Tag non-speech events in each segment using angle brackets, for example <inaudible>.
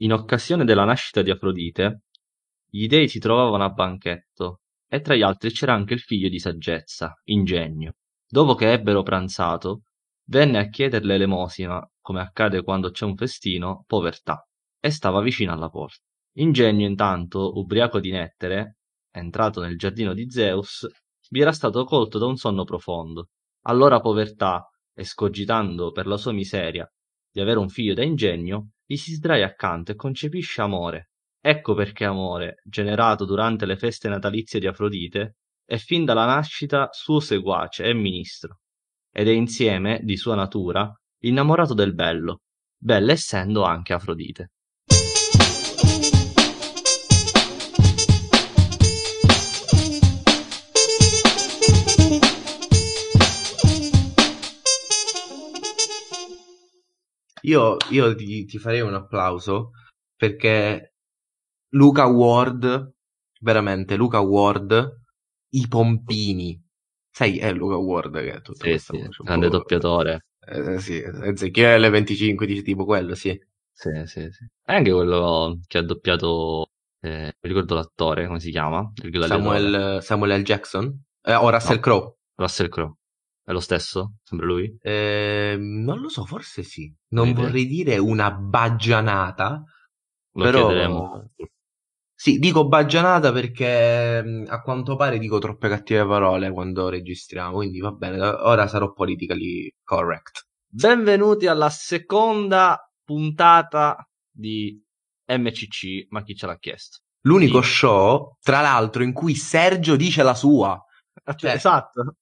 In occasione della nascita di Afrodite, gli dei si trovavano a banchetto, e tra gli altri c'era anche il figlio di saggezza, Ingegno. Dopo che ebbero pranzato, venne a chiederle elemosina, come accade quando c'è un festino, Povertà, e stava vicino alla porta. Ingegno intanto, ubriaco di nettere, entrato nel giardino di Zeus, vi era stato colto da un sonno profondo. Allora Povertà, escogitando per la sua miseria di avere un figlio da ingegno, gli si sdraia accanto e concepisce amore. Ecco perché amore, generato durante le feste natalizie di Afrodite, è fin dalla nascita suo seguace e ministro, ed è insieme, di sua natura, innamorato del bello, bella essendo anche Afrodite. Io, io ti, ti farei un applauso perché Luca Ward, veramente Luca Ward, i pompini. Sai, è Luca Ward che è tutto Sì, questo. sì, grande po'- doppiatore. Eh, sì, Ezechiele 25 dice tipo quello, sì. Sì, sì, sì. È anche quello che ha doppiato, eh, mi ricordo l'attore, come si chiama? Samuel, Samuel L. Jackson? Eh, o Russell No. Crowe? Russell Crowe. È lo stesso? Sempre lui? Eh, non lo so, forse sì. Non idea. vorrei dire una baggianata, Lo però... chiederemo. Sì, dico baggianata perché mh, a quanto pare dico troppe cattive parole quando registriamo, quindi va bene, ora sarò politically correct. Benvenuti alla seconda puntata di MCC, ma chi ce l'ha chiesto? L'unico Sì. show, tra l'altro, in cui Sergio dice la sua. Cioè, esatto.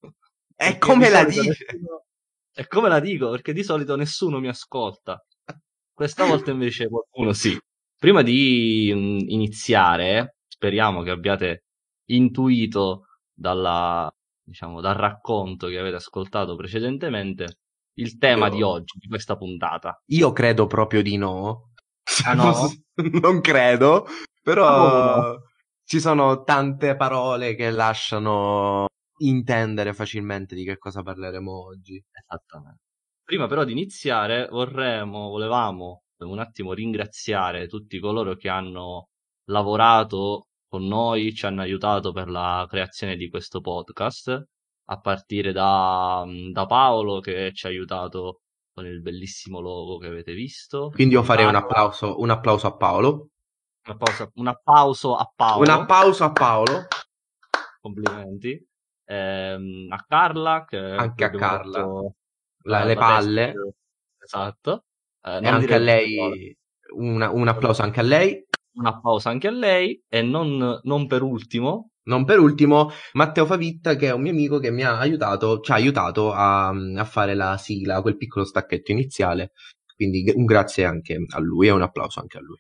Perché come la dice? nessuno- E come la dico? Perché di solito nessuno mi ascolta. Questa volta invece qualcuno sì. Prima di iniziare, speriamo che abbiate intuito dalla, diciamo, dal racconto che avete ascoltato precedentemente il tema Io- di oggi, di questa puntata. Io credo proprio di no. Ah, no? <laughs> non credo, però no? ci sono tante parole che lasciano intendere facilmente di che cosa parleremo oggi. Esattamente. Prima però di iniziare vorremmo, volevamo un attimo ringraziare tutti coloro che hanno lavorato con noi, ci hanno aiutato per la creazione di questo podcast, a partire da, da Paolo che ci ha aiutato con il bellissimo logo che avete visto. Quindi io farei un applauso, un applauso a Paolo. una pausa- un applauso a Paolo. Un applauso a Paolo. complimenti. Ehm, a Carla, che Anche a Carla. fatto La- la- le la palle. testa, Esatto. Eh, E anche a lei una- un applauso anche a lei. Un applauso anche a lei. E non, non per ultimo, Non per ultimo, Matteo Favitta, che è un mio amico che mi ha aiutato, ci ha aiutato a, a fare la sigla, quel piccolo stacchetto iniziale. Quindi un grazie anche a lui e un applauso anche a lui.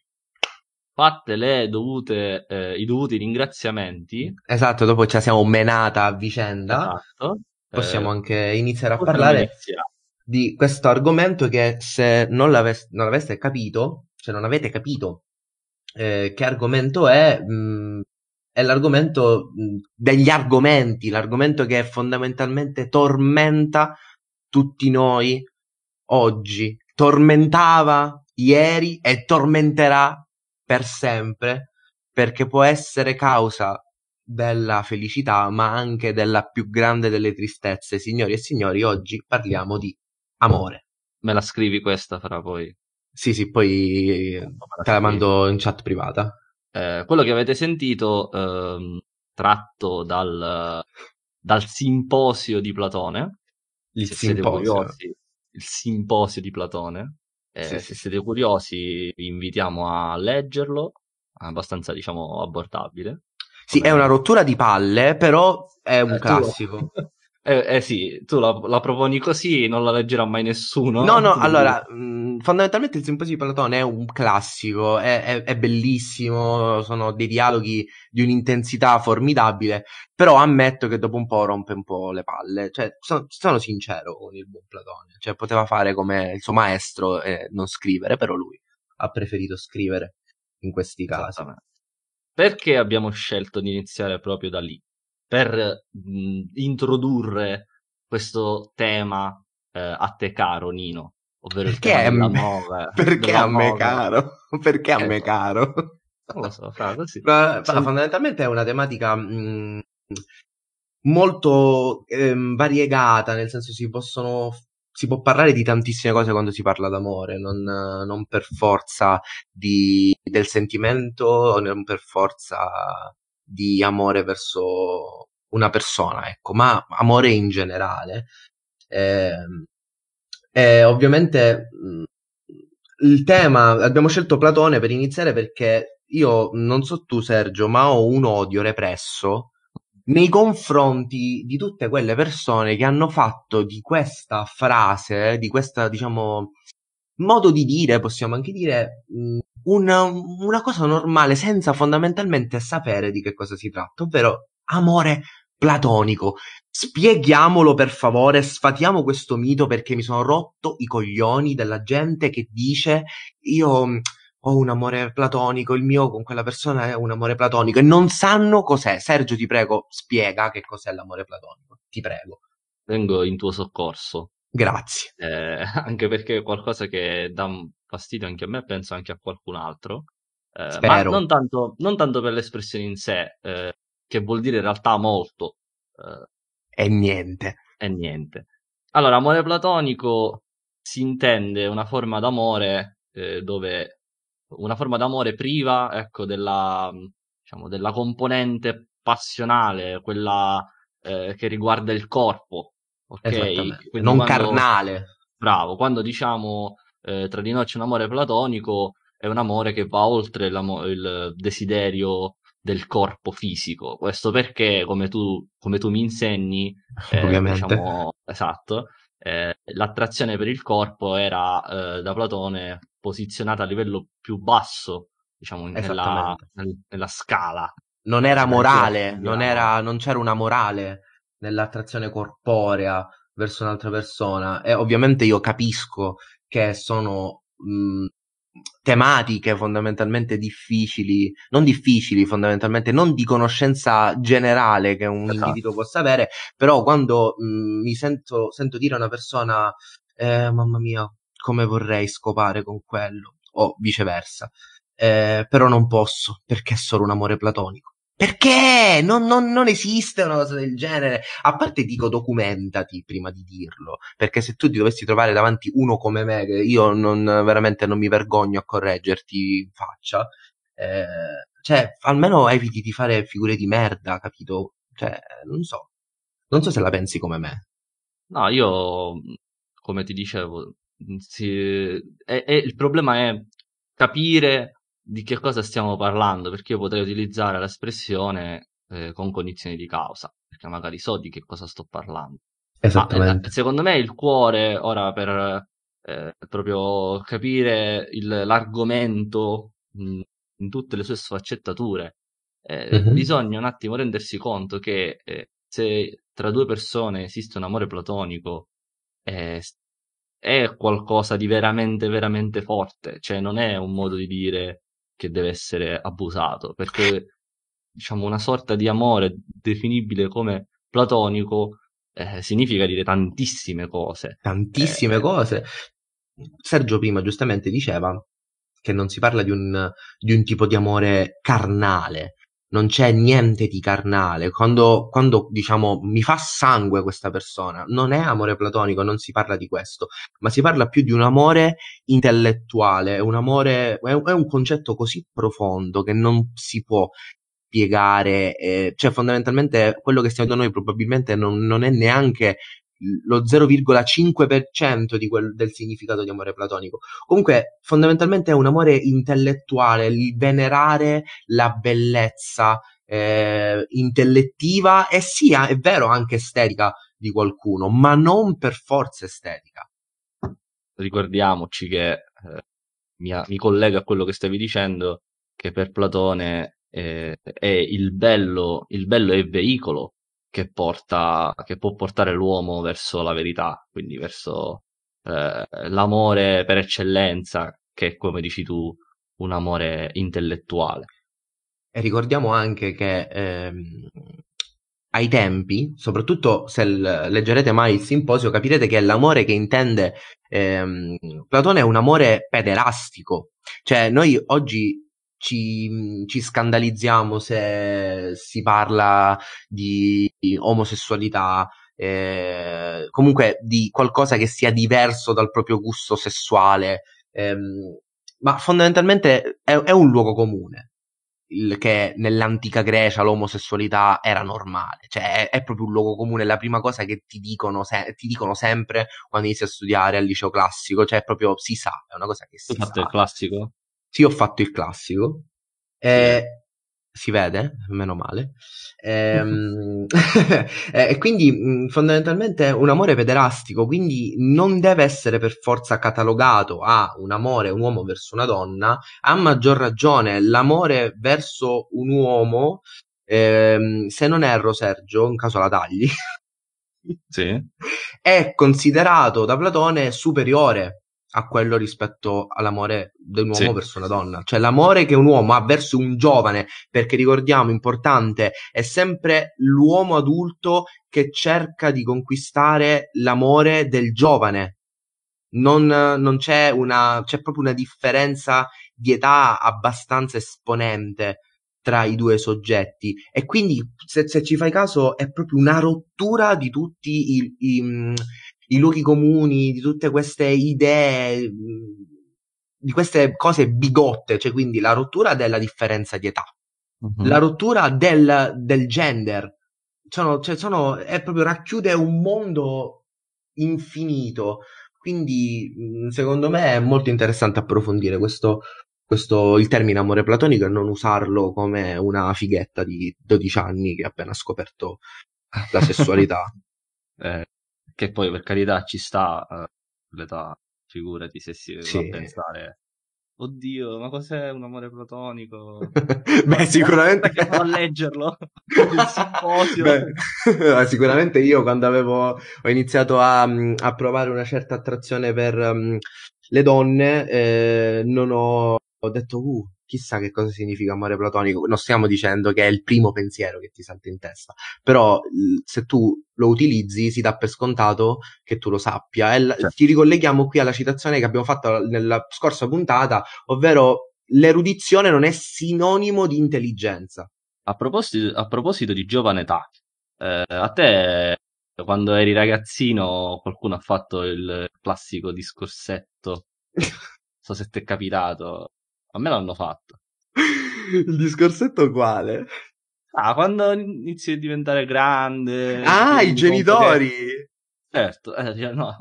Fatte le dovute, eh, i dovuti ringraziamenti, Esatto, dopo ci siamo menata a vicenda. esatto, Possiamo eh, anche iniziare a parlare iniziare. di questo argomento che se non, l'aves- non aveste capito, se non avete capito eh, che argomento è, mh, è l'argomento mh, degli argomenti, l'argomento che fondamentalmente tormenta tutti noi oggi, tormentava ieri e tormenterà per sempre, perché può essere causa della felicità, ma anche della più grande delle tristezze. Signori e signori, oggi parliamo di amore. Me la scrivi questa fra poi. Sì, sì, poi la te la mando in chat privata. Eh, quello che avete sentito, ehm, tratto dal, dal simposio di Platone, Il simposio. curiosi, il simposio di Platone. Eh, Sì, se sì. siete curiosi, vi invitiamo a leggerlo, è abbastanza, diciamo, abbordabile. Sì, è una rottura di palle, però è un Eh, tu- classico. <laughs> eh, eh sì, tu la, la proponi così, non la leggerà mai nessuno. No, no, allora, mh, fondamentalmente il simposio di Platone è un classico, è, è- è bellissimo, sono dei dialoghi di un'intensità formidabile, però ammetto che dopo un po' rompe un po' le palle, cioè sono, sono sincero con il buon Platone, cioè poteva fare come il suo maestro e non scrivere, però lui ha preferito scrivere in questi casi. Perché abbiamo scelto di iniziare proprio da lì? Per mh, introdurre questo tema eh, a te caro Nino. ovvero il Perché, tema a me, dell'amore. <laughs> perché a me dell'amore. caro? <laughs> Perché a me Ecco, caro? non lo so, fra così. Ma, fondamentalmente è una tematica mh, molto ehm, variegata, nel senso si possono, si può parlare di tantissime cose quando si parla d'amore, non, non per forza di, del sentimento, non per forza di amore verso una persona, ecco, ma amore in generale. Ehm, e ovviamente mh, il tema, abbiamo scelto Platone per iniziare perché io non so tu Sergio, ma ho un odio represso nei confronti di tutte quelle persone che hanno fatto di questa frase, di questa, diciamo, modo di dire, possiamo anche dire, mh, una, una cosa normale senza fondamentalmente sapere di che cosa si tratta, ovvero amore platonico. Spieghiamolo per favore, sfatiamo questo mito perché mi sono rotto i coglioni della gente che dice io mh, ho un amore platonico, il mio con quella persona è un amore platonico e non sanno cos'è. Sergio, ti prego, spiega che cos'è l'amore platonico. Ti prego. vengo in tuo soccorso. Grazie. Eh, <laughs> anche perché è qualcosa che un fastidio anche a me, penso anche a qualcun altro. Eh, ma non tanto, non tanto per l'espressione in sé, eh, che vuol dire in realtà molto, eh, E niente. e niente. Allora, amore platonico si intende una forma d'amore eh, dove una forma d'amore priva, ecco, della, diciamo, della componente passionale, quella eh, che riguarda il corpo, ok? Non quando- carnale. Bravo, quando diciamo eh, tra di noi c'è un amore platonico, è un amore che va oltre il desiderio del corpo fisico. Questo perché, come tu, come tu mi insegni, eh, Ovviamente. diciamo, esatto, eh, l'attrazione per il corpo era eh, da Platone posizionata a livello più basso, diciamo, nella, nella scala. non era morale, non, no. era, non c'era una morale nell'attrazione corporea verso un'altra persona. E ovviamente io capisco che sono mh, tematiche fondamentalmente difficili, non difficili fondamentalmente, non di conoscenza generale che un Esatto. individuo possa avere, però quando mh, mi sento, sento dire a una persona, eh, mamma mia, come vorrei scopare con quello, o viceversa. Eh, però non posso perché è solo un amore platonico. Perché? Non, non- non esiste una cosa del genere. A parte dico documentati prima di dirlo, perché se tu ti dovessi trovare davanti uno come me, che io non, veramente non mi vergogno a correggerti in faccia, eh, cioè, almeno eviti di fare figure di merda, capito? Cioè, non so. Non so se la pensi come me. No, io, come ti dicevo, si- è- è- il problema è capire di che cosa stiamo parlando, perché io potrei utilizzare l'espressione eh, con cognizione di causa, perché magari so di che cosa sto parlando. Ma Esattamente. eh, secondo me il cuore, ora per eh, proprio capire il- l'argomento mh, in tutte le sue sfaccettature, eh, Mhm. bisogna un attimo rendersi conto che eh, se tra due persone esiste un amore platonico, eh, è qualcosa di veramente, veramente forte, cioè non è un modo di dire che deve essere abusato, perché diciamo una sorta di amore definibile come platonico eh, significa dire tantissime cose. Tantissime Eh, cose. Sergio prima giustamente diceva che non si parla di un, di un tipo di amore carnale, non c'è niente di carnale. Quando, quando diciamo mi fa sangue questa persona, non è amore platonico, non si parla di questo, ma si parla più di un amore intellettuale, un amore, è un, è un concetto così profondo che non si può spiegare, eh, cioè fondamentalmente quello che stiamo dicendo noi probabilmente non, non è neanche lo 0,5% di quel, del significato di amore platonico. Comunque, fondamentalmente è un amore intellettuale, il venerare la bellezza eh, intellettiva e sia, è vero, anche estetica di qualcuno, ma non per forza estetica. ricordiamoci che eh, mi, mi collega a quello che stavi dicendo, che per Platone eh, è il bello, il bello è il veicolo che porta, che può portare l'uomo verso la verità, quindi verso eh, l'amore per eccellenza, che è come dici tu, un amore intellettuale. E ricordiamo anche che ehm, ai tempi, soprattutto se l- leggerete mai il simposio, capirete che l'amore che intende ehm, Platone è un amore pederastico. Cioè, noi oggi ci, ci scandalizziamo se si parla di omosessualità, eh, comunque di qualcosa che sia diverso dal proprio gusto sessuale, ehm, ma fondamentalmente è, è un luogo comune il, che nell'antica Grecia l'omosessualità era normale, cioè è, è, proprio un luogo comune, è la prima cosa che ti dicono, se, ti dicono sempre quando inizi a studiare al liceo classico, cioè proprio si sa, è una cosa che si sa. hai fatto il classico? Sì, ho fatto il classico. Eh, si vede, meno male. Ehm, <laughs> e quindi mh, fondamentalmente è un amore pederastico, quindi non deve essere per forza catalogato a un amore, un uomo verso una donna, a maggior ragione l'amore verso un uomo, ehm, se non erro Sergio, in caso la tagli, sì. <laughs> è considerato da Platone superiore a quello rispetto all'amore di un uomo sì. verso una donna. Cioè l'amore che un uomo ha verso un giovane, perché ricordiamo, importante, è sempre l'uomo adulto che cerca di conquistare l'amore del giovane. Non, non c'è una, c'è proprio una differenza di età abbastanza esponente tra i due soggetti e quindi se, se ci fai caso è proprio una rottura di tutti i, i i luoghi comuni, di tutte queste idee, di queste cose bigotte, cioè quindi la rottura della differenza di età, uh-huh. la rottura del, del gender, sono, cioè sono, è proprio racchiude un mondo infinito. Quindi, secondo me, è molto interessante approfondire questo, questo, il termine amore platonico e non usarlo come una fighetta di 12 anni che ha appena scoperto la sessualità. <laughs> eh, che poi per carità ci sta uh, l'età, figurati se si sì. va a pensare. Oddio, ma cos'è un amore platonico? <laughs> Beh, sicuramente che a leggerlo. <laughs> Beh, <laughs> sicuramente io quando avevo ho iniziato a, a provare una certa attrazione per um, le donne, eh, non ho, ho detto, uh, chissà che cosa significa amore platonico, non stiamo dicendo che è il primo pensiero che ti salta in testa, però se tu lo utilizzi si dà per scontato che tu lo sappia. E certo. Ti ricolleghiamo qui alla citazione che abbiamo fatto nella scorsa puntata, ovvero l'erudizione non è sinonimo di intelligenza. A proposito, a proposito di giovane età, eh, a te quando eri ragazzino qualcuno ha fatto il classico discorsetto, <laughs> non so se ti è capitato, a me l'hanno fatto. <laughs> Il discorsetto quale? Ah, quando inizi a diventare grande. Ah, i genitori! Che... Certo, eh, cioè, no.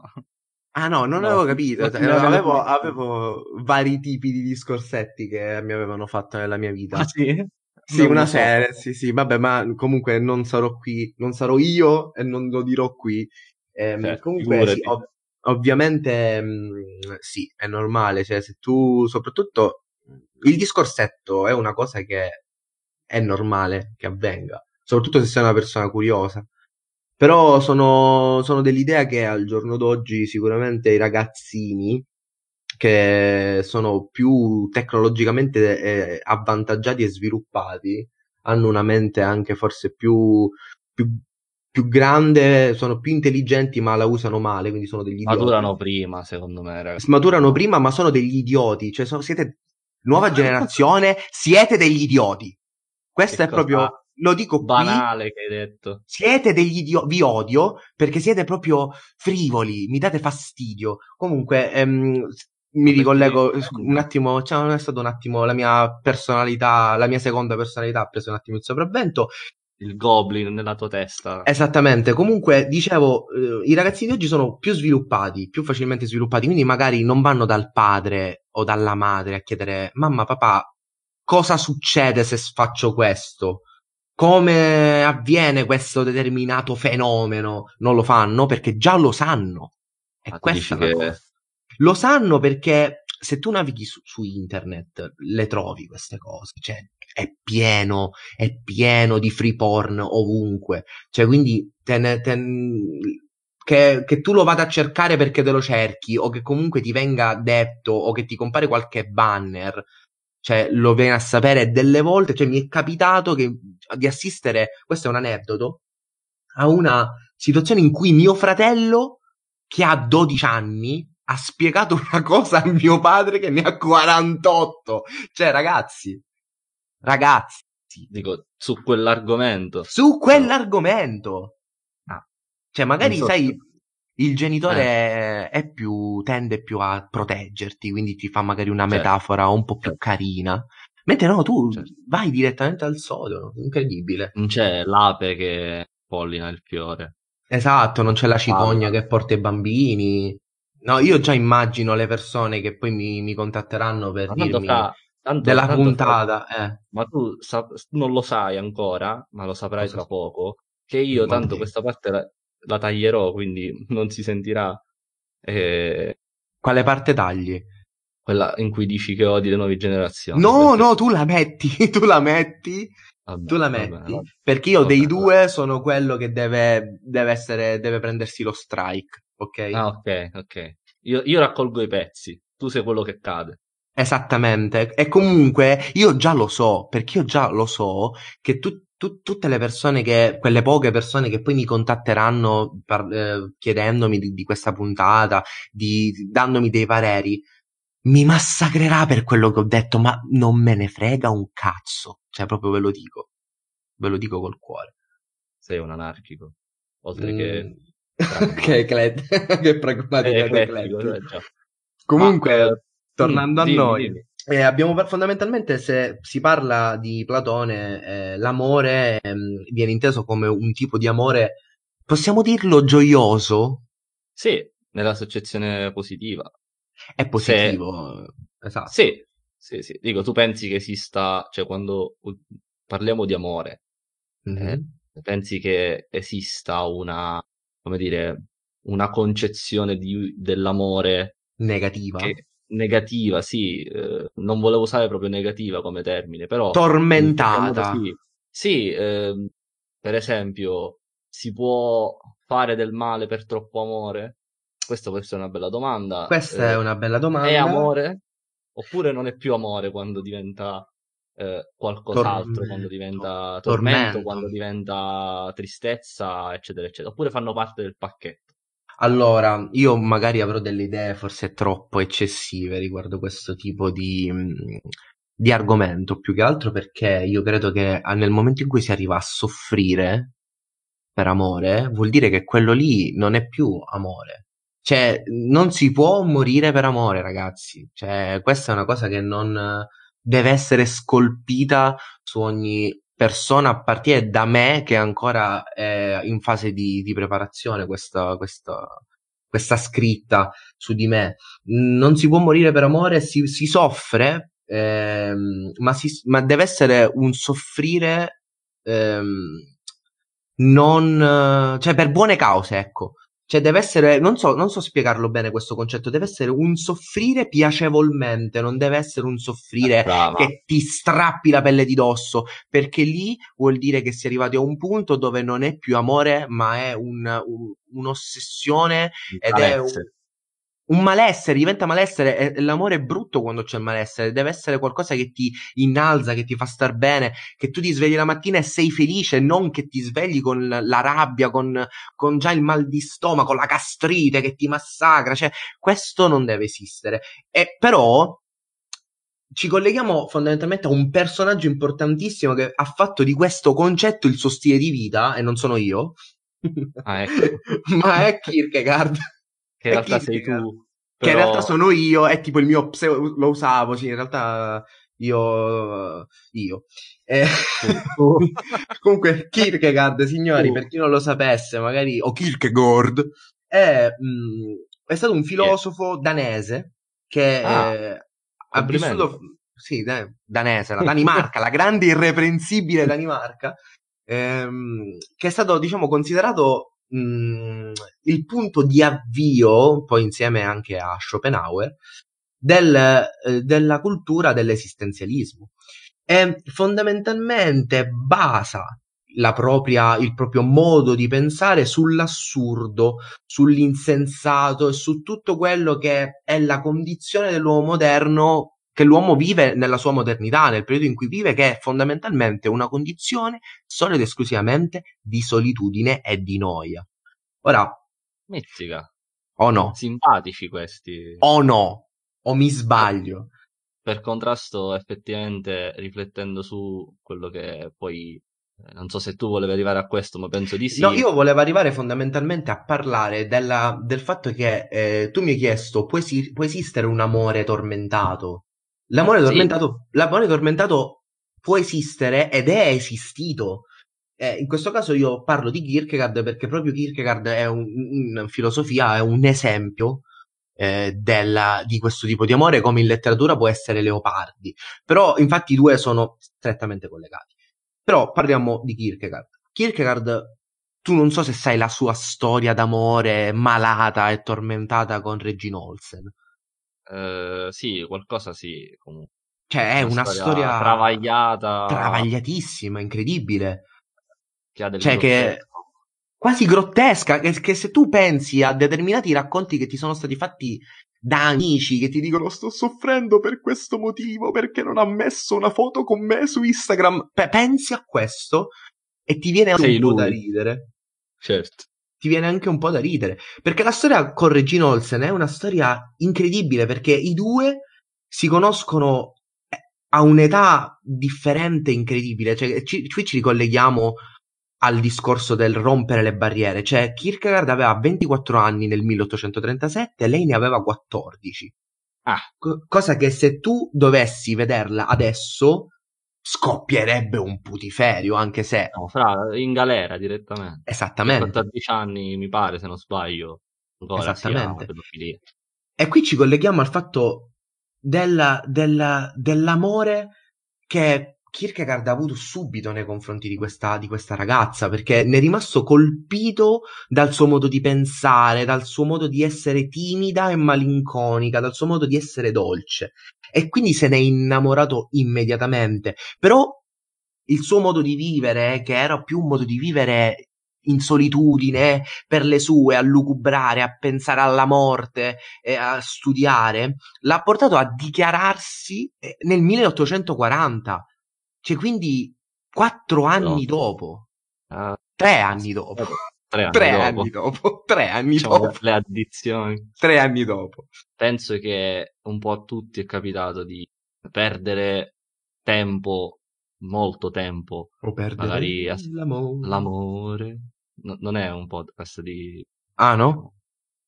Ah no, non no, avevo capito. Cioè, avevo, avevo, vari tipi di discorsetti che mi avevano fatto nella mia vita. Ah sì? Sì, non una so. serie, sì, sì, vabbè, ma comunque non sarò qui, non sarò io e non lo dirò qui. Eh, certo, comunque, sì, ov- ovviamente, mh, mm, sì, è normale, cioè se tu, soprattutto il discorsetto è una cosa che è normale che avvenga, soprattutto se sei una persona curiosa. Però sono, sono dell'idea che al giorno d'oggi sicuramente i ragazzini che sono più tecnologicamente eh, avvantaggiati e sviluppati hanno una mente anche forse più, più, più, grande, sono più intelligenti ma la usano male, quindi sono degli idioti. Maturano prima, secondo me. Ragazzi. Maturano prima ma sono degli idioti, cioè sono, siete nuova <laughs> generazione, siete degli idioti. Questo che è proprio, lo dico banale qui, che hai detto. Siete degli idioti, vi odio perché siete proprio frivoli, mi date fastidio. Comunque, ehm, mi ricollego un attimo, cioè, è stato un attimo la mia personalità, la mia seconda personalità ha preso un attimo il sopravvento il goblin nella tua testa. Esattamente, comunque dicevo, eh, i ragazzi di oggi sono più sviluppati, più facilmente sviluppati, quindi magari non vanno dal padre o dalla madre a chiedere mamma, papà, cosa succede se faccio questo? Come avviene questo determinato fenomeno? Non lo fanno perché già lo sanno. E ah, questa che... Lo sanno perché se tu navighi su, su internet le trovi queste cose, cioè è pieno, è pieno di free porn ovunque. Cioè, quindi ten, ten, che, che, tu lo vada a cercare perché te lo cerchi, o che comunque ti venga detto, o che ti compare qualche banner, cioè lo vieni a sapere delle volte, cioè mi è capitato che, di assistere, questo è un aneddoto, a una situazione in cui mio fratello, che ha 12 anni, ha spiegato una cosa a mio padre che ne ha 48. Cioè, ragazzi, ragazzi. Dico, su quell'argomento. Su quell'argomento. Ah. Cioè, magari, so sai, il genitore Eh. è, più, tende più a proteggerti, quindi ti fa magari una Certo. metafora un po' più Certo. carina. Mentre no, tu Certo. vai direttamente al sodo, incredibile. Non c'è l'ape che pollina il fiore. Esatto, non c'è la cicogna Palla. che porta i bambini. No, io già immagino le persone che poi mi, mi contatteranno per dirmi fra, tanto, della tanto puntata. Eh. ma tu sa- non lo sai ancora, ma lo saprai Cosa- tra poco, che io Ma tanto questa parte la, la taglierò, quindi non si sentirà eh, Quale parte tagli? quella in cui dici che odi le nuove generazioni. No, perché- no, tu la metti, <laughs> tu la metti, vabbè, tu la vabbè, metti. vabbè. Perché io dei due sono quello che deve, deve essere, deve prendersi lo strike, ok? Ah, ok, ok. Io, io raccolgo i pezzi, tu sei quello che cade. Esattamente. E comunque io già lo so, perché io già lo so che tu- tu- tutte le persone che, quelle poche persone che poi mi contatteranno par- eh, chiedendomi di, di questa puntata, di, dandomi dei pareri, mi massacrerà per quello che ho detto, ma non me ne frega un cazzo. Cioè, proprio ve lo dico. Ve lo dico col cuore. Sei un anarchico, oltre che... Mm. pragmatico. <laughs> che eclet- <laughs> che pragmatico ed eclettico, eclettico. eh. Comunque, Ma, eh, tornando mm, dimmi, a noi, dimmi. eh, abbiamo fondamentalmente se si parla di Platone, eh, l'amore ehm, viene inteso come un tipo di amore, possiamo dirlo gioioso? Sì, nella soggezione positiva. È positivo, esatto. Sì, sì, sì. Dico, tu pensi che esista, cioè quando parliamo di amore, Mhm. eh, pensi che esista una, come dire, una concezione di- dell'amore Negativa. che negativa, sì, eh, non volevo usare proprio negativa come termine, però Tormentata. intendiamola Sì, sì ehm, per esempio, si può fare del male per troppo amore? Questa può essere una bella domanda. Questa Eh, è una bella domanda. È amore? Oppure non è più amore quando diventa eh, qualcos'altro, Tormento. quando diventa tormento, Tormento. quando diventa tristezza, eccetera, eccetera. Oppure fanno parte del pacchetto. Allora, io magari avrò delle idee forse troppo eccessive riguardo questo tipo di, di argomento, più che altro perché io credo che nel momento in cui si arriva a soffrire per amore, vuol dire che quello lì non è più amore. Cioè, non si può morire per amore, ragazzi. Cioè, questa è una cosa che non deve essere scolpita su ogni persona a partire da me che ancora è in fase di, di preparazione questa, questa, questa scritta su di me. Non si può morire per amore, si, si soffre, ehm, ma, si, ma deve essere un soffrire ehm, non, eh, cioè per buone cause, ecco. Cioè deve essere, non so, non so spiegarlo bene questo concetto, deve essere un soffrire piacevolmente, non deve essere un soffrire Brava. che ti strappi la pelle di dosso, perché lì vuol dire che si è arrivati a un punto dove non è più amore, ma è un, un- un'ossessione ed è un. Un malessere, diventa malessere l'amore è brutto quando c'è il malessere, deve essere qualcosa che ti innalza, che ti fa star bene, che tu ti svegli la mattina e sei felice, non che ti svegli con la rabbia, con, con già il mal di stomaco, la gastrite che ti massacra, cioè questo non deve esistere. E però ci colleghiamo fondamentalmente a un personaggio importantissimo che ha fatto di questo concetto il suo stile di vita, e non sono io, Ah, ecco. <laughs> ma è Kierkegaard. Che in realtà sei Kierkegaard. Tu. Che in però- realtà sono io, è tipo il mio pseudo, lo usavo, sì, in realtà io, io. Eh, <laughs> comunque Kierkegaard, signori, Tu. per chi non lo sapesse, magari, o Kierkegaard, è, mh, è stato un filosofo danese che Ah, eh, ha vissuto, sì, da- danese, la Danimarca, la grande irreprensibile <laughs> Danimarca, ehm, che è stato, diciamo, considerato mh, il punto di avvio, poi insieme anche a Schopenhauer, del, eh, della cultura dell'esistenzialismo. E fondamentalmente basa propria, il proprio modo di pensare sull'assurdo, sull'insensato e su tutto quello che è la condizione dell'uomo moderno che l'uomo vive nella sua modernità, nel periodo in cui vive, che è fondamentalmente una condizione solo ed esclusivamente di solitudine e di noia. Ora, Mizzica. o no, Simpatici questi. o no, o mi sbaglio. Per contrasto, effettivamente, riflettendo su quello che poi. eh, Non so se tu volevi arrivare a questo, ma penso di sì. No, io volevo arrivare fondamentalmente a parlare della- del fatto che eh, tu mi hai chiesto, può, esi- può esistere un amore tormentato? L'amore Sì. tormentato, l'amore tormentato può esistere ed è esistito. Eh, in questo caso io parlo di Kierkegaard perché proprio Kierkegaard è un, in filosofia è un esempio eh, della- di questo tipo di amore, come in letteratura può essere Leopardi. Però infatti i due sono strettamente collegati. Però parliamo di Kierkegaard. Kierkegaard, tu non so se sai la sua storia d'amore malata e tormentata con Regine Olsen. Eh, sì, qualcosa sì, comunque. Cioè, è una storia travagliata travagliatissima, incredibile. che ha del Cioè, che grottesco. quasi grottesca, che, che se tu pensi a determinati racconti che ti sono stati fatti da amici che ti dicono sto soffrendo per questo motivo, perché non ha messo una foto con me su Instagram, Pe- pensi a questo e ti viene anche un po' da ridere. Certo. Ti viene anche un po' da ridere. Perché la storia con Regina Olsen è una storia incredibile perché i due si conoscono eh, a un'età differente incredibile. Cioè, ci- qui ci ricolleghiamo al discorso del rompere le barriere. Cioè, Kierkegaard aveva 24 anni nel 1837 e lei ne aveva 14. Ah, Co- cosa che se tu dovessi vederla adesso scoppierebbe un putiferio, anche se... no, fra, in galera direttamente. Esattamente. 14 anni, mi pare, se non sbaglio, Esattamente. pedofilia. E qui ci colleghiamo al fatto della- della- dell'amore che Kierkegaard ha avuto subito nei confronti di questa, di questa ragazza, perché ne è rimasto colpito dal suo modo di pensare, dal suo modo di essere timida e malinconica, dal suo modo di essere dolce. E quindi se ne è innamorato immediatamente. Però il suo modo di vivere, che era più un modo di vivere in solitudine, per le sue, a lucubrare, a pensare alla morte e a studiare, l'ha portato a dichiararsi eh, nel 1840. Cioè, quindi quattro anni No. dopo, Ah, tre anni dopo, tre anni tre dopo. anni dopo, <laughs> tre anni Diciamo dopo, le addizioni. tre anni dopo. Penso che un po' a tutti è capitato di perdere tempo, molto tempo, O perdere Magari l'amore. l'amore. No- non è un podcast di Ah, no?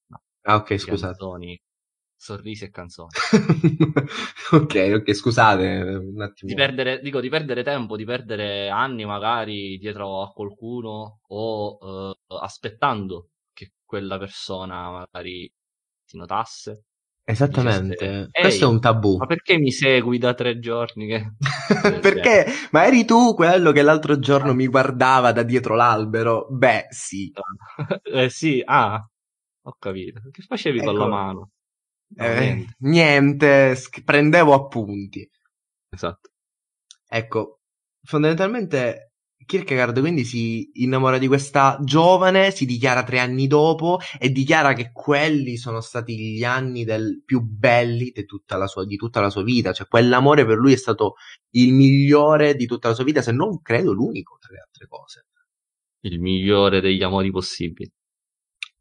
No. Ah, ok, scusate. canzoni, sorrisi e canzoni. <laughs> ok, ok, scusate, un attimo. Di perdere, dico, di perdere tempo, di perdere anni magari dietro a qualcuno o eh, aspettando che quella persona magari ti notasse. Esattamente. Questo è "Ehi, un tabù. Ma perché mi segui da tre giorni? Che... <laughs> Perché? Ma eri tu quello che l'altro giorno mi guardava da dietro l'albero? Beh, sì. <laughs> eh sì, ah, ho capito. Che facevi con la Ecco. mano? Eh, niente. niente, sch- prendevo appunti. Esatto. Ecco, fondamentalmente Kierkegaard quindi si innamora di questa giovane, si dichiara tre anni dopo e dichiara che quelli sono stati gli anni del più belli di tutta la sua, di tutta la sua vita, cioè quell'amore per lui è stato il migliore di tutta la sua vita, se non credo l'unico tra le altre cose. Il migliore degli amori possibili,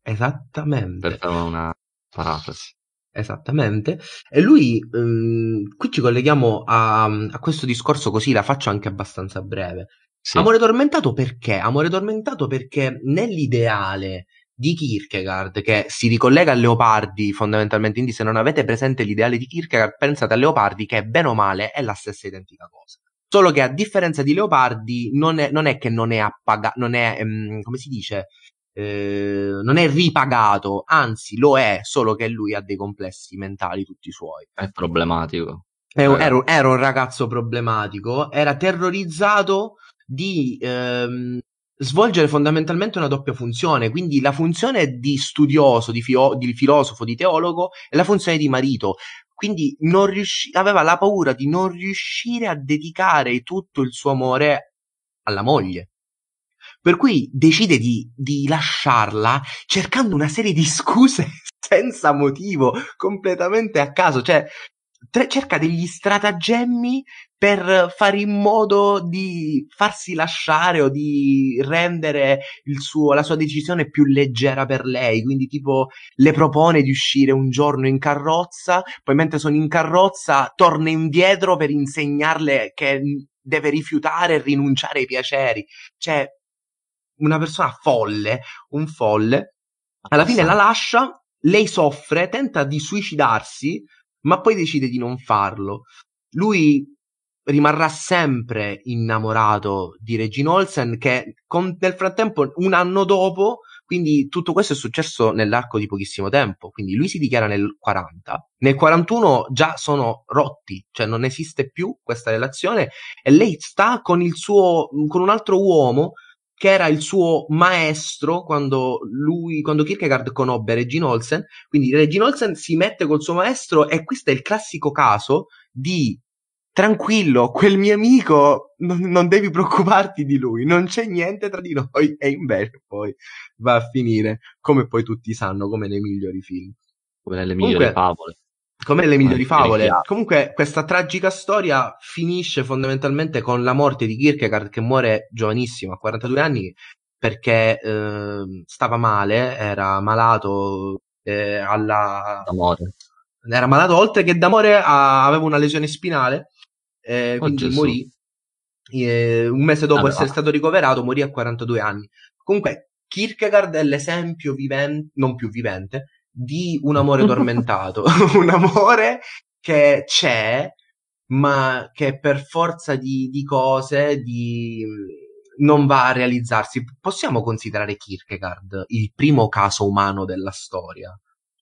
Esattamente. per fare una parafrasi. Esattamente. E lui, ehm, qui ci colleghiamo a, a questo discorso così, la faccio anche abbastanza breve. Sì. Amore tormentato perché? Amore tormentato perché nell'ideale di Kierkegaard, che si ricollega a Leopardi fondamentalmente, quindi se non avete presente l'ideale di Kierkegaard, pensate a Leopardi che bene o male è la stessa identica cosa. Solo che a differenza di Leopardi non è, non è che non è appagato, non è, ehm, come si dice, eh, non è ripagato, anzi lo è, solo che lui ha dei complessi mentali tutti suoi. È problematico. È un- Eh. era, un- era un ragazzo problematico, era terrorizzato di ehm, svolgere fondamentalmente una doppia funzione, quindi la funzione di studioso, di, fio- di filosofo, di teologo e la funzione di marito. Quindi non riusci- aveva la paura di non riuscire a dedicare tutto il suo amore alla moglie. Per cui decide di, di lasciarla cercando una serie di scuse <laughs> senza motivo, completamente a caso. Cioè, tre- cerca degli stratagemmi per fare in modo di farsi lasciare o di rendere suo, la sua decisione più leggera per lei. Quindi, tipo, le propone di uscire un giorno in carrozza, poi mentre sono in carrozza torna indietro per insegnarle che deve rifiutare e rinunciare ai piaceri. Cioè, una persona folle, un folle. Alla fine la lascia, lei soffre, tenta di suicidarsi, ma poi decide di non farlo. Lui rimarrà sempre innamorato di Regine Olsen che con, nel frattempo un anno dopo quindi tutto questo è successo nell'arco di pochissimo tempo quindi lui si dichiara nel 40 nel 41 già sono rotti cioè non esiste più questa relazione e lei sta con il suo con un altro uomo che era il suo maestro quando lui, quando Kierkegaard conobbe Regine Olsen. Quindi Regine Olsen si mette col suo maestro e questo è il classico caso di tranquillo, quel mio amico non, non, devi preoccuparti di lui, non c'è niente tra di noi e invece poi va a finire come poi tutti sanno, come nei migliori film. Come nelle migliori Comunque, favole. Come nelle migliori favole. Comunque questa tragica storia finisce fondamentalmente con la morte di Kierkegaard che muore giovanissimo, a 42 anni, perché eh, stava male, era malato eh, alla... D'amore. Era malato oltre che d'amore a... aveva una lesione spinale eh, quindi morì eh, un mese dopo allora. essere stato ricoverato, morì a 42 anni. Comunque, Kierkegaard è l'esempio vivente, non più vivente, di un amore tormentato, <laughs> un amore che c'è, ma che per forza di, di cose di, non va a realizzarsi. Possiamo considerare Kierkegaard il primo caso umano della storia?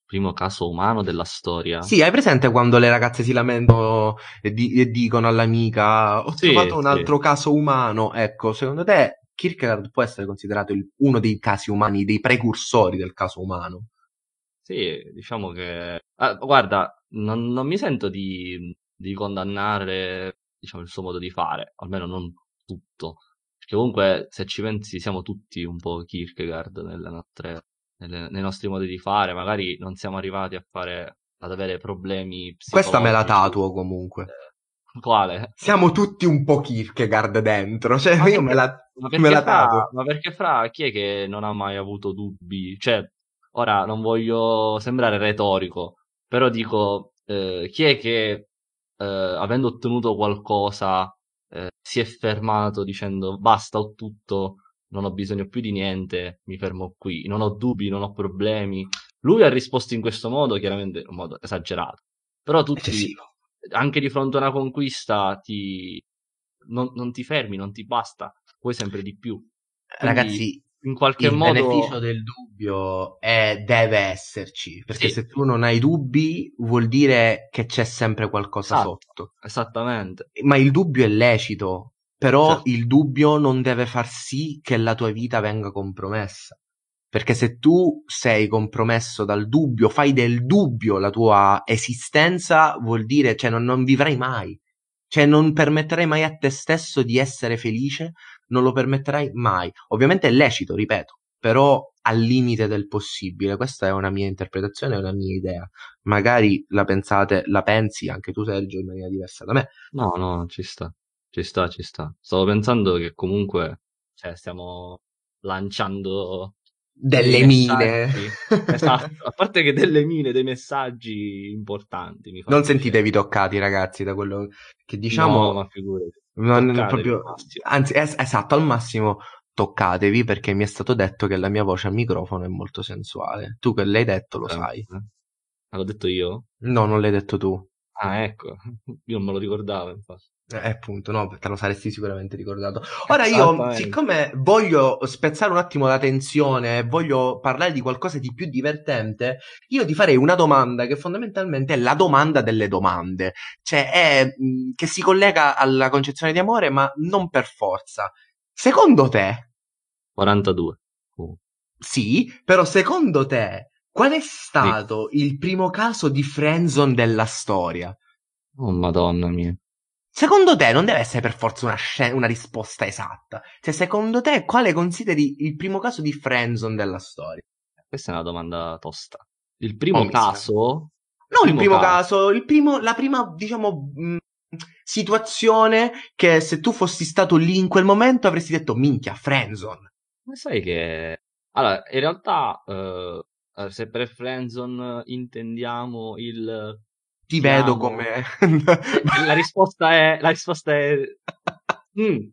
primo caso umano della storia. Sì, hai presente quando le ragazze si lamentano e, di- e dicono all'amica ho sì, trovato un altro caso umano? Ecco, secondo te Kierkegaard può essere considerato il, uno dei casi umani, dei precursori del caso umano? Sì, diciamo che... Ah, guarda, non, non, mi sento di, di condannare diciamo, il suo modo di fare, almeno non tutto. Perché comunque, se ci pensi, siamo tutti un po' Kierkegaard nelle nostre nelle, nei nostri modi di fare, magari non siamo arrivati a fare ad avere problemi Questa me la tatuo comunque. Eh, quale? Siamo tutti un po' Kierkegaard dentro, cioè ma io me la, ma me la fra, Ma perché fra chi è che non ha mai avuto dubbi? Cioè, ora non voglio sembrare retorico, però dico, eh, chi è che eh, avendo ottenuto qualcosa eh, si è fermato dicendo basta ho tutto, non ho bisogno più di niente, mi fermo qui, non ho dubbi, non ho problemi. Lui ha risposto in questo modo, chiaramente in un modo esagerato. Però tutti, Eccessivo. anche di fronte a una conquista, ti... non, non ti fermi, non ti basta, vuoi sempre di più. Quindi, Ragazzi, in qualche il modo... Il beneficio del dubbio è, deve esserci, perché sì. se tu non hai dubbi vuol dire che c'è sempre qualcosa esatto, sotto. Esattamente. Ma il dubbio è lecito, però certo. il dubbio non deve far sì che la tua vita venga compromessa. Perché se tu sei compromesso dal dubbio, fai del dubbio la tua esistenza, vuol dire, cioè, non, non vivrai mai. Cioè, non permetterai mai a te stesso di essere felice, non lo permetterai mai. Ovviamente è lecito, ripeto, però al limite del possibile. Questa è una mia interpretazione, è una mia idea. Magari la pensate, la pensi anche tu, Sergio, in maniera diversa da me. No, no, ci sta. Ci sta, ci sta. Stavo pensando che comunque, cioè, stiamo lanciando delle mine. esatto, a parte che delle mine, dei messaggi importanti. non sentitevi toccati, ragazzi, da quello che diciamo. No, ma figurati. Non, proprio, anzi, es- esatto, al massimo toccatevi perché mi è stato detto che la mia voce al microfono è molto sensuale. Tu che l'hai detto lo eh, sai. Eh. L'ho detto io? No, non l'hai detto tu. Ah, ecco, <laughs> io non me lo ricordavo, infatti. Eh, appunto, no, te lo saresti sicuramente ricordato. Ora io, siccome voglio spezzare un attimo la tensione e voglio parlare di qualcosa di più divertente, io ti farei una domanda che fondamentalmente è la domanda delle domande, cioè è che si collega alla concezione di amore, ma non per forza. Secondo te 42. Uh. Sì, però secondo te qual è stato sì. il primo caso di friendzone della storia? Oh, madonna mia. Secondo te non deve essere per forza una, scena, una risposta esatta. Cioè, secondo te quale consideri il primo caso di friendzone della storia? Questa è una domanda tosta. Il primo oh, caso... No, il primo caso, il primo, la prima, diciamo, mh, situazione che se tu fossi stato lì in quel momento avresti detto minchia, friendzone. Ma sai che... Allora, in realtà, eh, se per friendzone intendiamo il... Ti vedo come... <laughs> <laughs> la risposta è... La risposta è... Mm.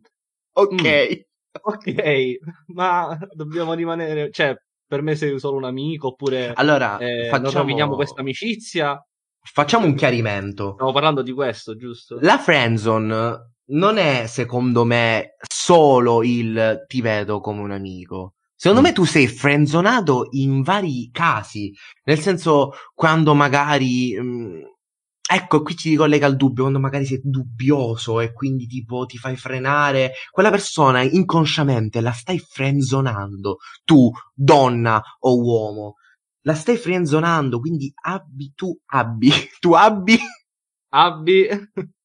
Ok. Mm. Ok, ma dobbiamo rimanere... Cioè, per me sei solo un amico oppure... Allora, eh, facciamo... roviniamo questa amicizia Facciamo un chiarimento. Stiamo parlando di questo, giusto? La friendzone non è, secondo me, solo il ti vedo come un amico. Secondo mm. me tu sei frenzonato in vari casi. Nel senso, quando magari... Mh, mm, ecco, qui ci ricollega al dubbio, quando magari sei dubbioso e quindi tipo ti fai frenare, quella persona inconsciamente la stai frenzonando, tu, donna o uomo la stai frenzonando, quindi abbi tu abbi, <laughs> tu abbi abbi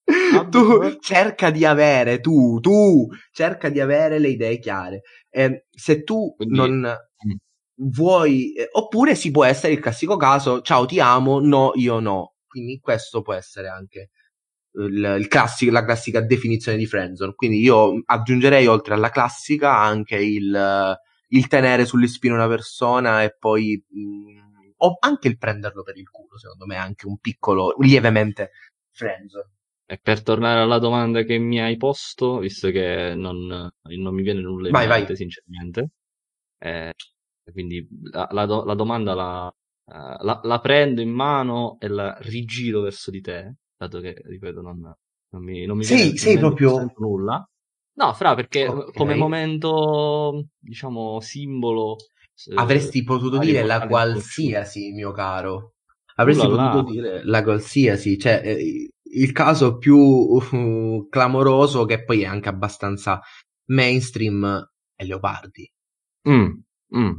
<laughs> tu cerca di avere tu, tu cerca di avere le idee chiare. Eh, se tu quindi... non mm. vuoi eh, oppure si può essere il classico caso ciao ti amo, no, io no. Quindi questo può essere anche il, il classico, la classica definizione di friendzone. Quindi io aggiungerei oltre alla classica anche il il tenere sulle spine una persona e poi mh, mm, o anche il prenderlo per il culo, secondo me è anche un piccolo, lievemente friendzone. E per tornare alla domanda che mi hai posto, visto che non, non mi viene nulla in vai, mente, vai. sinceramente, eh, quindi la, la, la domanda la, uh, la, la, prendo in mano e la rigiro verso di te, dato che, ripeto, non, non mi, non mi sì, viene sei proprio... nulla. No, fra, perché okay. come momento, diciamo, simbolo... Avresti potuto dire la qualsiasi, mio caro. Avresti Ulla potuto dire la qualsiasi, cioè eh, il caso più uh, <laughs> clamoroso che poi è anche abbastanza mainstream è Leopardi. Mm, mm.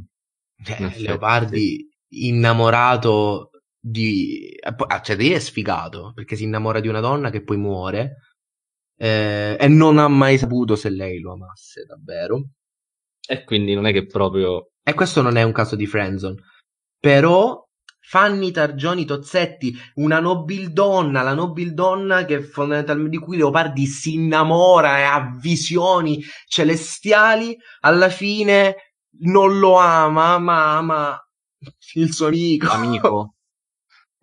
Cioè, Leopardi innamorato di... Ah, cioè, lì è sfigato, perché si innamora di una donna che poi muore eh, e non ha mai saputo se lei lo amasse davvero. E quindi non è che proprio... E questo non è un caso di friendzone. Però Fanny Targioni Tozzetti, una nobildonna, la nobildonna che fondamentalmente di cui Leopardi si innamora e ha visioni celestiali, alla fine non lo ama, ma ama <laughs> il suo amico. Amico.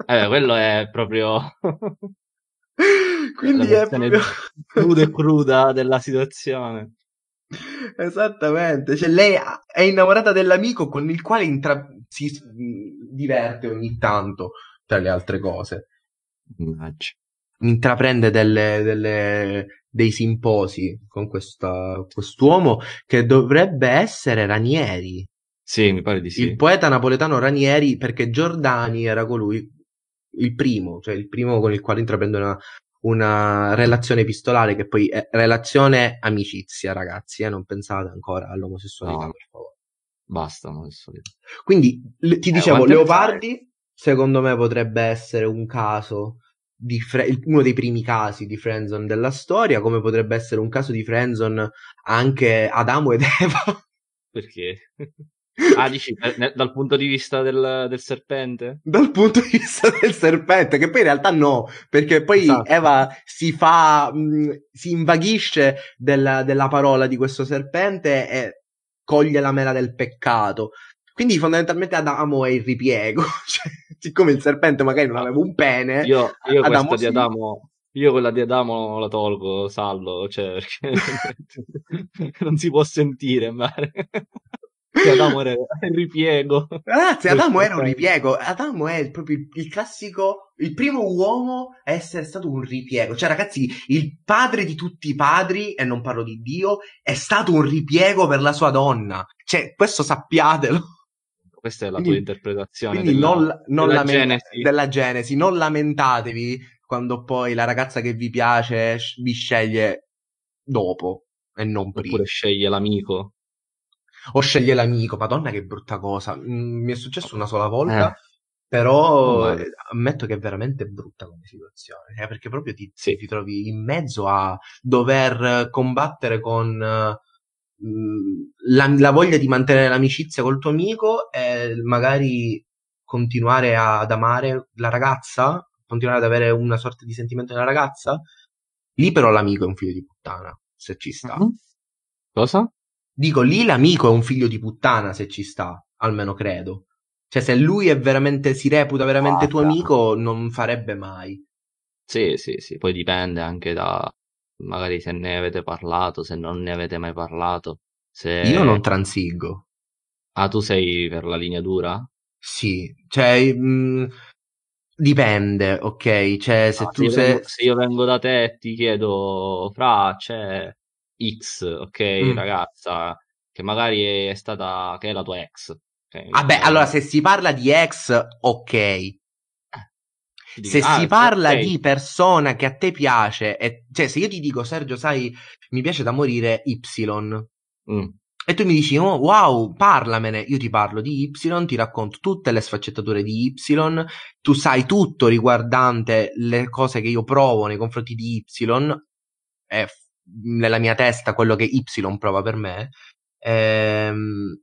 Eh, quello è proprio... <laughs> Quindi è proprio... <laughs> cruda e cruda della situazione. Esattamente, cioè lei è innamorata dell'amico con il quale intra... si diverte ogni tanto, tra le altre cose. Immagino. Intraprende delle, delle, dei simposi con questa, quest'uomo che dovrebbe essere Ranieri. Sì, mi pare di sì. Il poeta napoletano Ranieri, perché Giordani era colui il primo, cioè il primo con il quale intraprende una, una relazione epistolare che poi è relazione amicizia, ragazzi, eh? non pensate ancora all'omosessualità, no, per favore. Basta omosessualità. Quindi le, ti eh, dicevo, Leopardi, secondo me potrebbe essere un caso di fre- uno dei primi casi di friendzone della storia, come potrebbe essere un caso di friendzone anche Adamo ed Eva. Perché? <laughs> Ah, dici eh, dal punto di vista del, del, serpente? Dal punto di vista del serpente, che poi in realtà no, perché poi esatto. Eva si fa, mh, mm, si invaghisce della, della parola di questo serpente e coglie la mela del peccato. Quindi fondamentalmente Adamo è il ripiego. <laughs> cioè, siccome il serpente magari non aveva un pene, io, io Adamo di Adamo io quella di Adamo la tolgo, salvo, cioè, <laughs> perché <laughs> non si può sentire, ma... Che Adamo <laughs> era il ripiego. Ragazzi, Adamo era un ripiego. Adamo è proprio il, classico, il primo uomo a essere stato un ripiego. Cioè, ragazzi, il padre di tutti i padri, e non parlo di Dio, è stato un ripiego per la sua donna. Cioè, questo sappiatelo. Questa è la quindi, tua interpretazione quindi della, non, non della, lament- genesi. della Genesi. Non lamentatevi quando poi la ragazza che vi piace vi sceglie dopo e non prima. Oppure sceglie l'amico o sceglie l'amico. Madonna, che brutta cosa. Mm, mi è successo una sola volta. Eh. Però oh, ammetto che è veramente brutta come situazione, eh, perché proprio ti, sì. ti, trovi in mezzo a dover combattere con uh, la, la, voglia di mantenere l'amicizia col tuo amico e magari continuare ad amare la ragazza, continuare ad avere una sorta di sentimento nella ragazza, lì però l'amico è un figlio di puttana, se ci sta. Mhm. Cosa? Dico, lì l'amico è un figlio di puttana, se ci sta, almeno credo. Cioè, se lui è veramente, si reputa veramente tuo Guarda. amico, non farebbe mai. Sì, sì, sì, poi dipende anche da magari se ne avete parlato, se non ne avete mai parlato. Se... Io non transigo. Ah, tu sei per la linea dura? Sì, cioè, mh, dipende, ok? Cioè, se Ah, tu io sei... vengo, se io vengo da te e ti chiedo, fra, c'è X, ok, Mm. ragazza, che magari è stata, che è la tua ex. ok? Vabbè, Eh, allora, se si parla di ex, ok. dico, Se ah, si parla ok, di persona che a te piace, e, cioè se io ti dico Sergio, sai, mi piace da morire Y, mm, e tu mi dici, oh, wow, parlamene, io ti parlo di Y, ti racconto tutte le sfaccettature di Y, tu sai tutto riguardante le cose che io provo nei confronti di Y, è nella mia testa quello che Y prova per me. Ehm,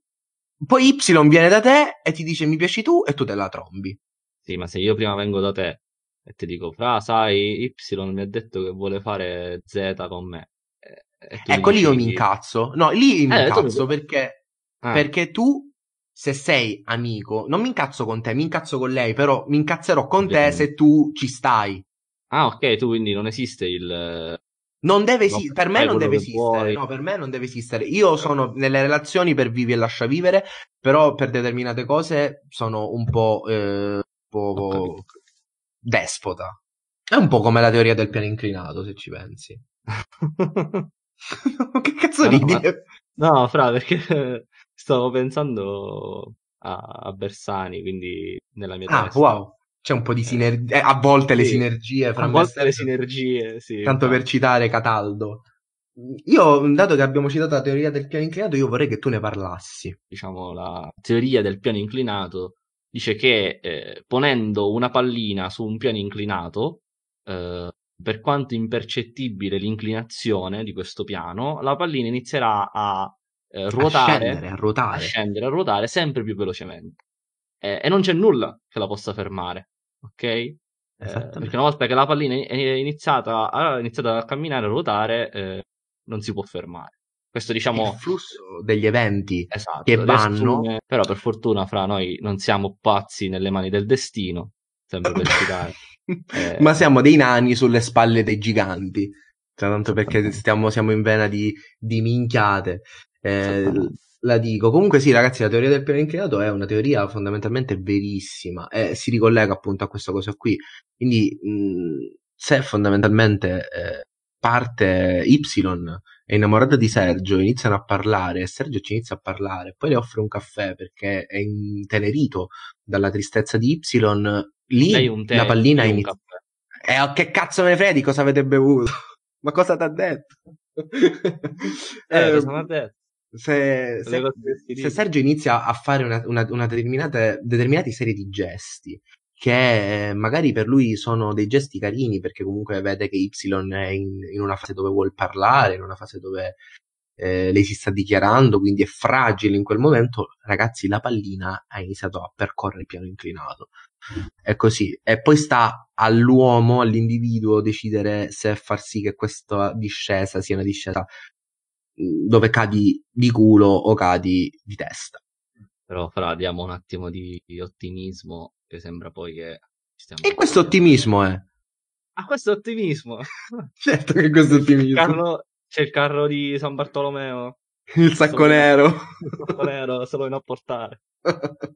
poi Y viene da te e ti dice mi piaci tu e tu te la trombi. Sì, ma se io prima vengo da te e ti dico, fra, sai, Y mi ha detto che vuole fare Z con me. E, e mi Ecco, lì io mi incazzo. No, lì mi Eh, mi- incazzo perché, ah, perché tu, se sei amico, non mi incazzo con te, mi incazzo con lei, però mi incazzerò con te Ovviamente. se tu ci stai. ah, ok, tu quindi non esiste il... Non deve No, esistere, per me non deve esistere, no, per me non deve esistere. Io sono nelle relazioni per vivi e lascia vivere, però per determinate cose sono un po', eh, un Ho po' capito. despota. È un po' come la teoria del piano inclinato, se ci pensi. <laughs> che cazzo no, ridi? ma- No, fra, perché stavo pensando a, a Bersani, quindi nella mia Ah, testa. wow. C'è un po' di Eh, sinergia, a volte le sì, sinergie fra a volte le sinergie, sì, Tanto per citare Cataldo. Io, dato che abbiamo citato la teoria del piano inclinato, io vorrei che tu ne parlassi. diciamo, la teoria del piano inclinato dice che eh, ponendo una pallina su un piano inclinato, eh, per quanto impercettibile l'inclinazione di questo piano, la pallina inizierà a eh, A ruotare, scendere, a a ruotare. scendere, a ruotare sempre più velocemente. Eh, e non c'è nulla che la possa fermare, ok? Eh, perché una volta che la pallina è iniziata a, iniziata a camminare, a ruotare, eh, non si può fermare. Questo Il diciamo flusso degli eventi Esatto, che vanno. riassume, però per fortuna fra noi non siamo pazzi nelle mani del destino, sempre per citare. <laughs> Eh, Ma siamo dei nani sulle spalle dei giganti. Cioè, tanto perché stiamo, siamo in vena di, di minchiate. Eh. La dico. Comunque sì, ragazzi, la teoria del piano inclinato è una teoria fondamentalmente verissima e si ricollega appunto a questa cosa qui. Quindi, mh, se fondamentalmente eh, parte Y è innamorata di Sergio, iniziano a parlare e Sergio ci inizia a parlare, poi le offre un caffè perché è intenerito dalla tristezza di Y, lì la pallina inizia... Eh, oh, che cazzo me ne frega di cosa avete bevuto? <laughs> Ma cosa t'ha detto? Eh, Eh, cosa <laughs> mi ha detto? Se, se- se. Sergio inizia a fare una, una, una determinata, serie di gesti che eh, magari per lui sono dei gesti carini perché comunque vede che Y è in, in una fase dove vuol parlare, in una fase dove eh, lei si sta dichiarando, quindi è fragile in quel momento, ragazzi, la pallina ha iniziato a percorrere il piano inclinato. È così. E poi sta all'uomo, all'individuo, decidere se far sì che questa discesa sia una discesa dove cadi di culo o cadi di testa. Però fra diamo un attimo di, di ottimismo, che sembra poi che stiamo... E questo ottimismo è. Ah, questo è ottimismo! <laughs> Certo che questo è Il ottimismo. carro- c'è il carro di San Bartolomeo. Il sacco Solo- nero. <laughs> Il sacco nero, se lo viene a portare. <laughs>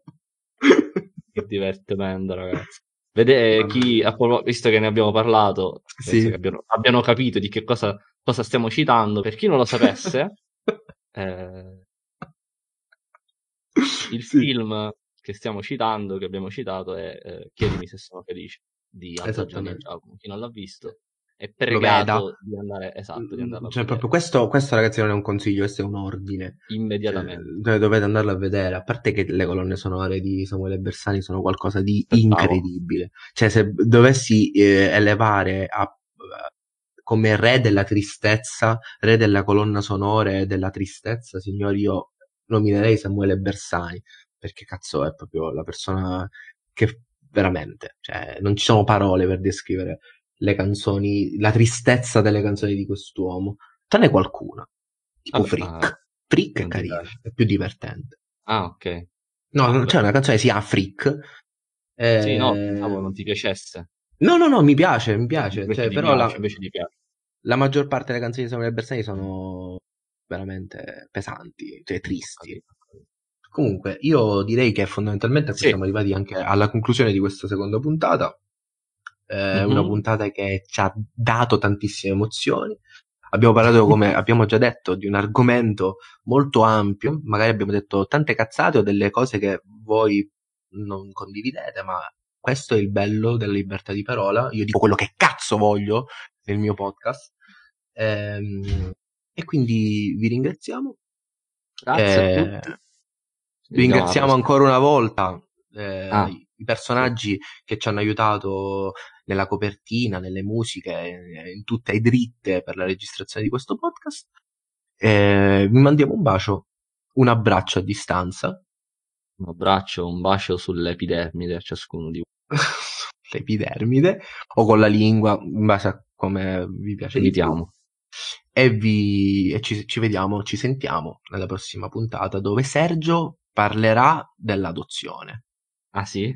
Che divertimento, ragazzi. Vedete Mamma chi, visto che ne abbiamo parlato, Sì. abbiano, abbiano capito di che cosa, cosa stiamo citando. Per chi non lo sapesse, <laughs> eh, il Sì. film che stiamo citando, che abbiamo citato, è eh, Chiedimi se sono felice di Aldo Gianni. Giacomo. Chi non l'ha visto è pregato di andare, esatto, di andarlo a Cioè, vedere proprio questo, questo, ragazzi, non è un consiglio, questo è un ordine. Cioè, immediatamente. dove dovete andarlo a vedere. A parte che le colonne sonore di Samuele Bersani sono qualcosa di incredibile. Cioè, se dovessi eh, elevare a, come re della tristezza, re della colonna sonora e della tristezza, signori, io nominerei Samuele Bersani. Perché cazzo è proprio la persona che veramente, cioè, non ci sono parole per descrivere le canzoni, la tristezza delle canzoni di quest'uomo. Tranne qualcuna, tipo Vabbè, Freak. ah, Freak è piace. è più divertente. Ah, ok. No, Vabbè. c'è una canzone che si chiama Freak. Sì, no, eh, pensavo non ti piacesse. No, no, no, mi piace, mi piace. Cioè, però piace, la, piace. la maggior parte delle canzoni di Samuele Bersani sono veramente pesanti, cioè tristi. Comunque, io direi che fondamentalmente Sì. siamo arrivati anche alla conclusione di questa seconda puntata. Eh, Mhm. Una puntata che ci ha dato tantissime emozioni. Abbiamo parlato, come <laughs> abbiamo già detto, di un argomento molto ampio. Magari abbiamo detto tante cazzate o delle cose che voi non condividete, ma questo è il bello della libertà di parola. Io dico quello che cazzo voglio nel mio podcast. Ehm, e quindi vi ringraziamo. Grazie Eh, a tutti. vi ringraziamo ancora una volta eh, Ah, i personaggi che ci hanno aiutato nella copertina, nelle musiche, eh, in tutte le dritte per la registrazione di questo podcast. Eh, vi mandiamo un bacio, un abbraccio a distanza. Un abbraccio, un bacio sull'epidermide a ciascuno di voi. <laughs> L'epidermide o con la lingua, in base a come vi piace. Evitiamo. E, vi, e ci, ci vediamo, ci sentiamo nella prossima puntata dove Sergio parlerà dell'adozione. Ah sì?